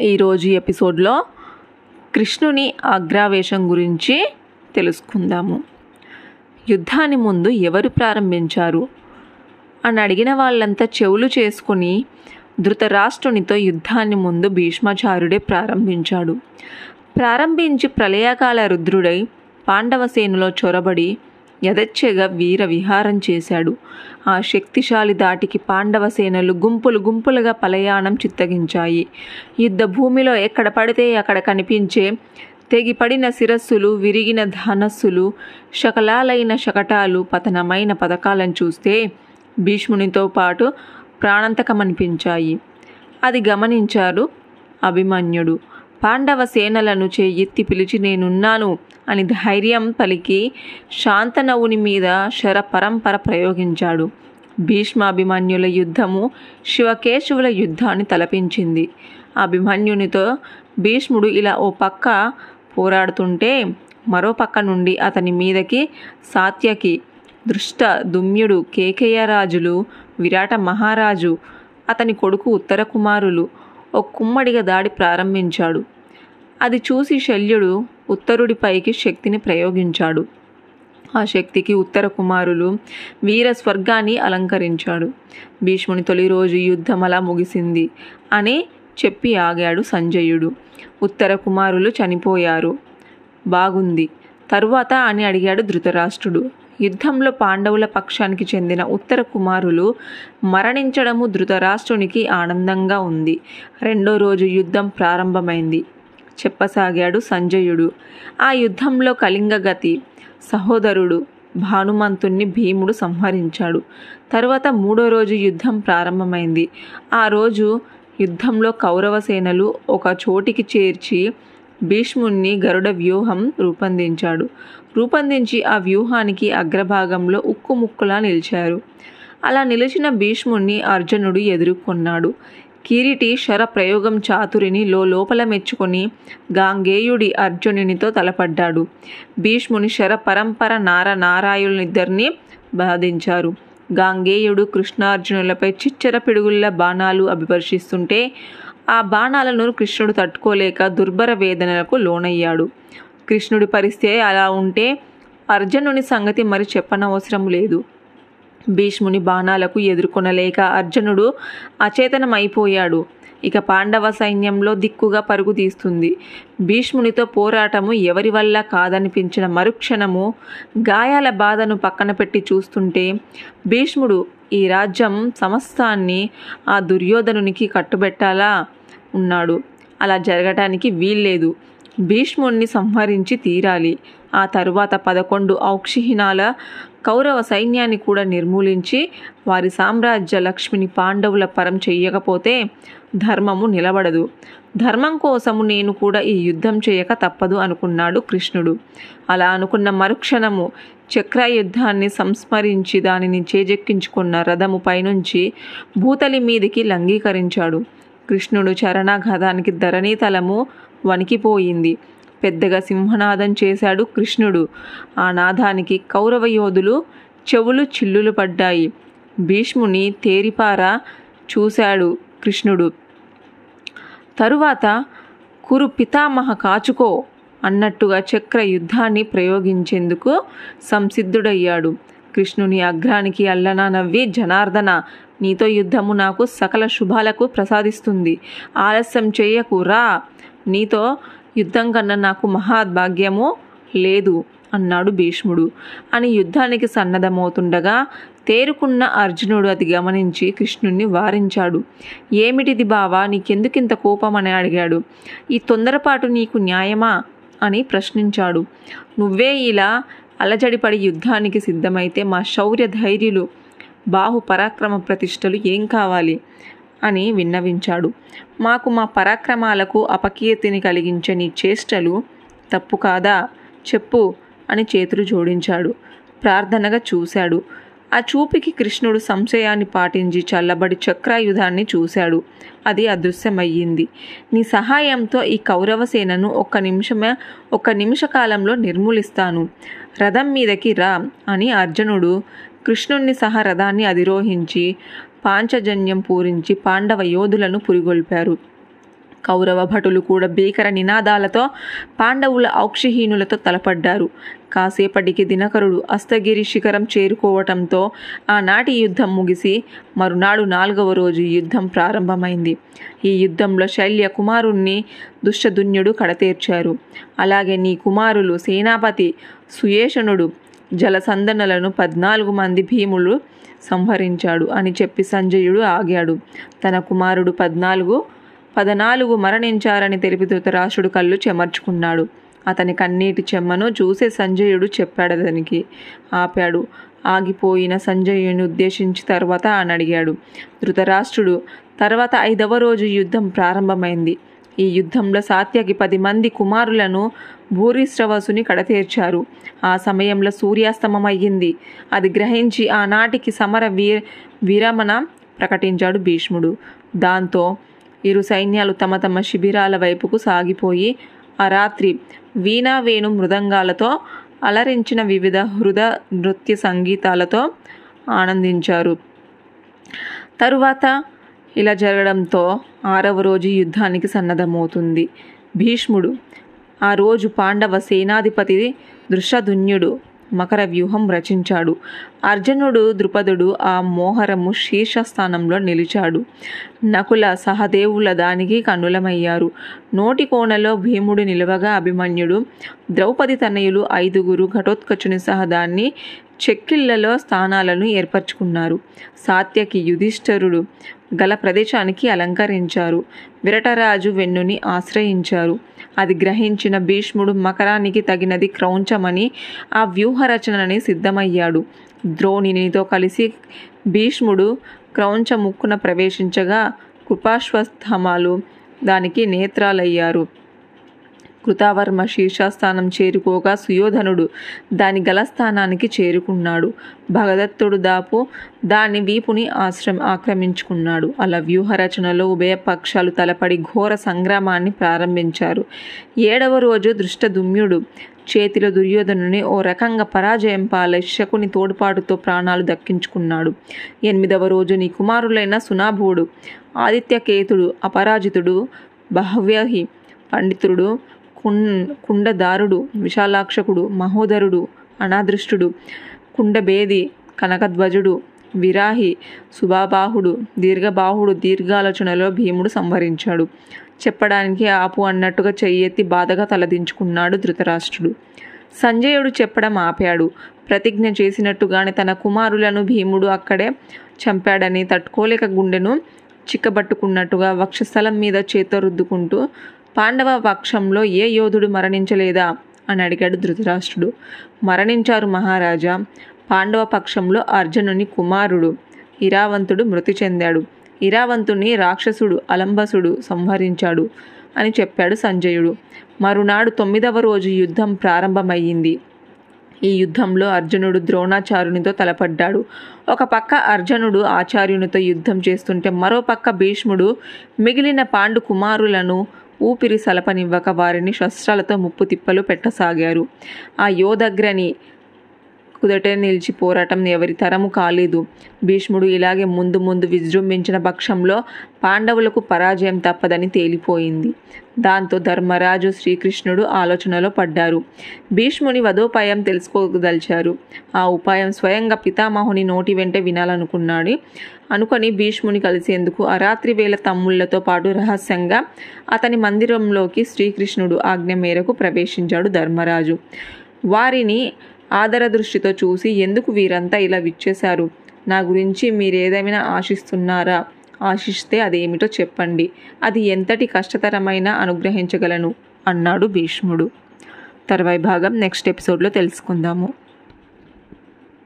ఈరోజు ఎపిసోడ్లో కృష్ణుని ఆగ్రావేశం గురించి తెలుసుకుందాము. యుద్ధాన్ని ముందు ఎవరు ప్రారంభించారు? అని అడిగిన వాళ్ళంతా చెవులు చేసుకుని ధృతరాష్ట్రునితో యుద్ధాన్ని ముందు భీష్మాచార్యుడే ప్రారంభించాడు. ప్రారంభించి ప్రళయకాల రుద్రుడై పాండవసేనులో చొరబడి యథచ్ఛగా వీర విహారం చేశాడు. ఆ శక్తిశాలి దాటికి పాండవ సేనలు గుంపులు గుంపులుగా పలయాణం చిత్తగించాయి. యుద్ధ భూమిలో ఎక్కడ పడితే అక్కడ కనిపించే తెగిపడిన శిరస్సులు విరిగిన ధనస్సులు శకలాలైన శకటాలు పతనమైన పథకాలను చూస్తే భీష్మునితో పాటు ప్రాణాంతకమనిపించాయి. అది గమనించారు అభిమన్యుడు. పాండవ సేనలను చేయెత్తి పిలిచి నేనున్నాను అని ధైర్యం పలికి శాంతనవుని మీద శర పరంపర ప్రయోగించాడు. భీష్మాభిమన్యుల యుద్ధము శివకేశవుల యుద్ధాన్ని తలపించింది. అభిమన్యునితో భీష్ముడు ఇలా ఓ పక్క పోరాడుతుంటే మరో పక్క నుండి అతని మీదకి సాత్యకి దృష్ట దుమ్యుడు కేకయ్యరాజులు విరాట మహారాజు అతని కొడుకు ఉత్తర కుమారులు ఒక కుమ్మడిగా దాడి ప్రారంభించాడు. అది చూసి శల్యుడు ఉత్తరుడిపైకి శక్తిని ప్రయోగించాడు. ఆ శక్తికి ఉత్తర కుమారులు వీర స్వర్గాన్ని అలంకరించాడు. భీష్ముని తొలి రోజు యుద్ధం అలా ముగిసింది అని చెప్పి ఆగాడు సంజయుడు. ఉత్తర కుమారులు చనిపోయారు. బాగుంది. తరువాత అని అడిగాడు ధృతరాష్ట్రుడు. యుద్ధంలో పాండవుల పక్షానికి చెందిన ఉత్తర కుమారులు మరణించడము ధృతరాష్ట్రునికి ఆనందంగా ఉంది. రెండో రోజు యుద్ధం ప్రారంభమైంది. చెప్పసాగాడు సంజయుడు. ఆ యుద్ధంలో కళింగగతి సహోదరుడు భానుమంతుణ్ణి భీముడు సంహరించాడు. తరువాత మూడో రోజు యుద్ధం ప్రారంభమైంది. ఆ రోజు యుద్ధంలో కౌరవ సేనలు ఒక చోటికి చేర్చి భీష్ముణ్ణి గరుడ వ్యూహం రూపొందించాడు. రూపొందించి ఆ వ్యూహానికి అగ్రభాగంలో ఉక్కుముక్కులా నిలిచారు. అలా నిలిచిన భీష్ముణ్ణి అర్జునుడు ఎదుర్కొన్నాడు. కిరీటి శర ప్రయోగం చాతురిని లోపల మెచ్చుకొని గాంగేయుడి అర్జునునితో తలపడ్డాడు. భీష్ముని శర పరంపర నార నారాయునిద్దరిని బాధించారు. గాంగేయుడు కృష్ణార్జునులపై చిచ్చర పిడుగుళ్ళ బాణాలు అభివర్షిస్తుంటే ఆ బాణాలను కృష్ణుడు తట్టుకోలేక దుర్భర వేదనలకు లోనయ్యాడు. కృష్ణుడి పరిస్థితి అలా ఉంటే అర్జునుని సంగతి మరి చెప్పనవసరం లేదు. భీష్ముని బాణాలకు ఎదుర్కొనలేక అర్జునుడు అచేతనమైపోయాడు. ఇక పాండవ సైన్యంలో దిక్కుగా పరుగు తీస్తుంది. భీష్మునితో పోరాటము ఎవరి వల్ల కాదనిపించిన మరుక్షణము గాయాల బాధను పక్కన పెట్టి చూస్తుంటే భీష్ముడు ఈ రాజ్యం సమస్తాన్ని ఆ దుర్యోధనునికి కట్టుబెట్టాలా? ఉన్నాడు. అలా జరగటానికి వీల్లేదు. భీష్ముణ్ణి సంహరించి తీరాలి. ఆ తరువాత పదకొండు ఔక్షిహినాల కౌరవ సైన్యాన్ని కూడా నిర్మూలించి వారి సామ్రాజ్య లక్ష్మిని పాండవుల పరం చెయ్యకపోతే ధర్మము నిలబడదు. ధర్మం కోసము నేను కూడా ఈ యుద్ధం చేయక తప్పదు అనుకున్నాడు కృష్ణుడు. అలా అనుకున్న మరుక్షణము చక్ర యుద్ధాన్ని సంస్మరించి దానిని చేజెక్కించుకున్న రథము పైనుంచి భూతలి మీదికి లంఘీకరించాడు కృష్ణుడు చరణాఘాతానికి ధరణీతలము వణికిపోయింది. పెద్దగా సింహనాదం చేశాడు కృష్ణుడు. ఆ నాదానికి కౌరవ యోధులు చెవులు చిల్లులు పడ్డాయి. భీష్ముని తేరిపార చూశాడు కృష్ణుడు. తరువాత కురు పితామహ కాచుకో అన్నట్టుగా చక్ర యుద్ధాన్ని ప్రయోగించేందుకు సంసిద్ధుడయ్యాడు. కృష్ణుని అగ్రానికి అల్లనా నవ్వి జనార్దన నీతో యుద్ధము నాకు సకల శుభాలకు ప్రసాదిస్తుంది. ఆలస్యం చేయకు రా. నీతో యుద్ధం కన్నా నాకు మహాద్భాగ్యము లేదు అన్నాడు భీష్ముడు. అని యుద్ధానికి సన్నద్ధమవుతుండగా తేరుకున్న అర్జునుడు అది గమనించి కృష్ణుణ్ణి వారించాడు. ఏమిటిది బావా నీకెందుకింత కోపం అని అడిగాడు. ఈ తొందరపాటు నీకు న్యాయమా అని ప్రశ్నించాడు. నువ్వే ఇలా అలజడిపడి యుద్ధానికి సిద్ధమైతే మా శౌర్య ధైర్యులు బాహు పరాక్రమ ప్రతిష్టలు ఏం కావాలి? అని విన్నవించాడు. మాకు మా పరాక్రమాలకు అపకీర్తిని కలిగించని చేష్టలు తప్పు కాదా? చెప్పు అని చేతులు జోడించాడు. ప్రార్థనగా చూశాడు. ఆ చూపికి కృష్ణుడు సంశయాన్ని పాటించి చల్లబడి చక్రాయుధాన్ని చూశాడు. అది అదృశ్యమయ్యింది. నీ సహాయంతో ఈ కౌరవ సేనను ఒక్క నిమిషమే ఒక్క నిమిష కాలంలో నిర్మూలిస్తాను. రథం మీదకి రా అని అర్జునుడు కృష్ణుణ్ణి సహా రథాన్ని అధిరోహించి పాంచజన్యం పూరించి పాండవ యోధులను పురిగొల్పారు. కౌరవ భటులు కూడా భీకర నినాదాలతో పాండవుల ఔక్షహీనులతో తలపడ్డారు. కాసేపటికి దినకరుడు అస్తగిరి శిఖరం చేరుకోవటంతో ఆనాటి యుద్ధం ముగిసి మరునాడు నాలుగవ రోజు యుద్ధం ప్రారంభమైంది. ఈ యుద్ధంలో శల్య కుమారుణ్ణి దుష్టదున్యుడు కడతీర్చారు. అలాగే నీ కుమారులు సేనాపతి సుయేషణుడు జలసందనలను పద్నాలుగు మంది భీములు సంహరించాడు అని చెప్పి సంజయుడు ఆగాడు. తన కుమారుడు పద్నాలుగు పదనాలుగు మరణించారని తెలిపి ధృతరాష్ట్రుడు కళ్ళు చెమర్చుకున్నాడు. అతని కన్నీటి చెమ్మను చూసే సంజయుడు చెప్పాడు అతనికి ఆపాడు. ఆగిపోయిన సంజయుని ఉద్దేశించి తర్వాత అని అడిగాడు ధృతరాష్ట్రుడు తర్వాత ఐదవ రోజు యుద్ధం ప్రారంభమైంది. ఈ యుద్ధంలో సాత్యకి పది మంది కుమారులను భూరిశ్రవసుని కడతీర్చారు. ఆ సమయంలో సూర్యాస్తమం అయ్యింది అది గ్రహించి ఆనాటికి సమర వీర విరమణ ప్రకటించాడు భీష్ముడు. దాంతో ఇరు సైన్యాలు తమ తమ శిబిరాల వైపుకు సాగిపోయి ఆ రాత్రి వీణా వేణు మృదంగాలతో అలరించిన వివిధ హృద నృత్య సంగీతాలతో ఆనందించారు. తరువాత ఇలా జరగడంతో ఆరవ రోజు యుద్ధానికి సన్నద్ధమవుతుంది. భీష్ముడు ఆ రోజు పాండవ సేనాధిపతి దృశ్యదున్యుడు మకర వ్యూహం రచించాడు. అర్జునుడు ద్రుపదుడు ఆ మోహరము శీర్షస్థానంలో నిలిచాడు. నకుల సహదేవుల దానికి కనులమయ్యారు నోటి కోణలో భీముడు నిలవగా అభిమన్యుడు ద్రౌపది తనయులు ఐదుగురు ఘటోత్కచుని సహదాన్ని చెక్కిళ్ళలో స్థానాలను ఏర్పరచుకున్నారు. సాత్యకి యుధిష్ఠరుడు గల ప్రదేశానికి అలంకరించారు. విరటరాజు వెన్నుని ఆశ్రయించారు. అది గ్రహించిన భీష్ముడు మకరానికి తగినది క్రౌంచమని ఆ వ్యూహ రచనని సిద్ధమయ్యాడు. ద్రోణినితో కలిసి భీష్ముడు క్రౌంచ ముక్కున ప్రవేశించగా కృపాశ్వస్థమాలు దానికి నేత్రాలయ్యారు. కృతావర్మ శీర్షాస్థానం చేరుకోగా సుయోధనుడు దాని గలస్థానానికి చేరుకున్నాడు. భగదత్తుడు దాపు దాని వీపుని ఆశ్రమ ఆక్రమించుకున్నాడు. అలా వ్యూహ రచనలో ఉభయ పక్షాలు తలపడి ఘోర సంగ్రామాన్ని ప్రారంభించారు. ఏడవ రోజు దృష్టదుమ్యుడు చేతిలో దుర్యోధనుని ఓ రకంగా పరాజయం పాలై శకుని తోడ్పాటుతో ప్రాణాలు దక్కించుకున్నాడు. ఎనిమిదవ రోజు నీ కుమారులైన సునాభుడు ఆదిత్యకేతుడు అపరాజితుడు బహవ్యహి పండితుడు కుం కుండదారుడు విశాలాక్షకుడు మహోదరుడు అనాదృష్టుడు కుండబేది కనకధ్వజుడు విరాహి సుభాబాహుడు దీర్ఘబాహుడు దీర్ఘాలోచనలో భీముడు సంహరించాడు. చెప్పడానికి ఆపు అన్నట్టుగా చెయ్యెత్తి బాధగా తలదించుకున్నాడు ధృతరాష్ట్రుడు. సంజయుడు చెప్పడం ఆపాడు. ప్రతిజ్ఞ చేసినట్టుగానే తన కుమారులను భీముడు అక్కడే చంపాడని తట్టుకోలేక గుండెను చిక్కబట్టుకున్నట్టుగా వక్షస్థలం మీద చేత రుద్దుకుంటూ పాండవ పక్షంలో ఏ యోధుడు మరణించలేదా? అని అడిగాడు ధృతరాష్ట్రుడు. మరణించారు మహారాజా. పాండవ పక్షంలో అర్జునుని కుమారుడు ఇరావంతుడు మృతి చెందాడు. ఇరావంతుని రాక్షసుడు అలంబసుడు సంహరించాడు అని చెప్పాడు సంజయుడు. మరునాడు తొమ్మిదవ రోజు యుద్ధం ప్రారంభమయ్యింది. ఈ యుద్ధంలో అర్జునుడు ద్రోణాచార్యునితో తలపడ్డాడు. ఒక పక్క అర్జునుడు ఆచార్యునితో యుద్ధం చేస్తుంటే మరో పక్క భీష్ముడు మిగిలిన పాండు కుమారులను ఊపిరి సలపనివ్వక వారిని శస్త్రాలతో ముప్పు తిప్పలు పెట్టసాగారు. ఆ యోధగ్రని కుదటే నిలిచి పోరాటం ఎవరి తరము కాలేదు. భీష్ముడు ఇలాగే ముందు ముందు విజృంభించిన పక్షంలో పాండవులకు పరాజయం తప్పదని తేలిపోయింది. దాంతో ధర్మరాజు శ్రీకృష్ణుడు ఆలోచనలో పడ్డారు. భీష్ముని వధోపాయం తెలుసుకోదలిచారు ఆ ఉపాయం స్వయంగా పితామహుని నోటి వెంటే వినాలనుకున్నాడు. అనుకొని భీష్ముని కలిసేందుకు ఆ రాత్రి వేళ తమ్ముళ్ళతో పాటు రహస్యంగా అతని మందిరంలోకి శ్రీకృష్ణుడు ఆజ్ఞ మేరకు ప్రవేశించాడు ధర్మరాజు. వారిని ఆదర దృష్టితో చూసి ఎందుకు వీరంతా ఇలా విచ్చేశారు? నా గురించి మీరేదేమైనా ఆశిస్తున్నారా? ఆశిస్తే అదేమిటో చెప్పండి. అది ఎంతటి కష్టతరమైన అనుగ్రహించగలను అన్నాడు భీష్ముడు. తర్వాయి భాగం నెక్స్ట్ ఎపిసోడ్లో తెలుసుకుందాము.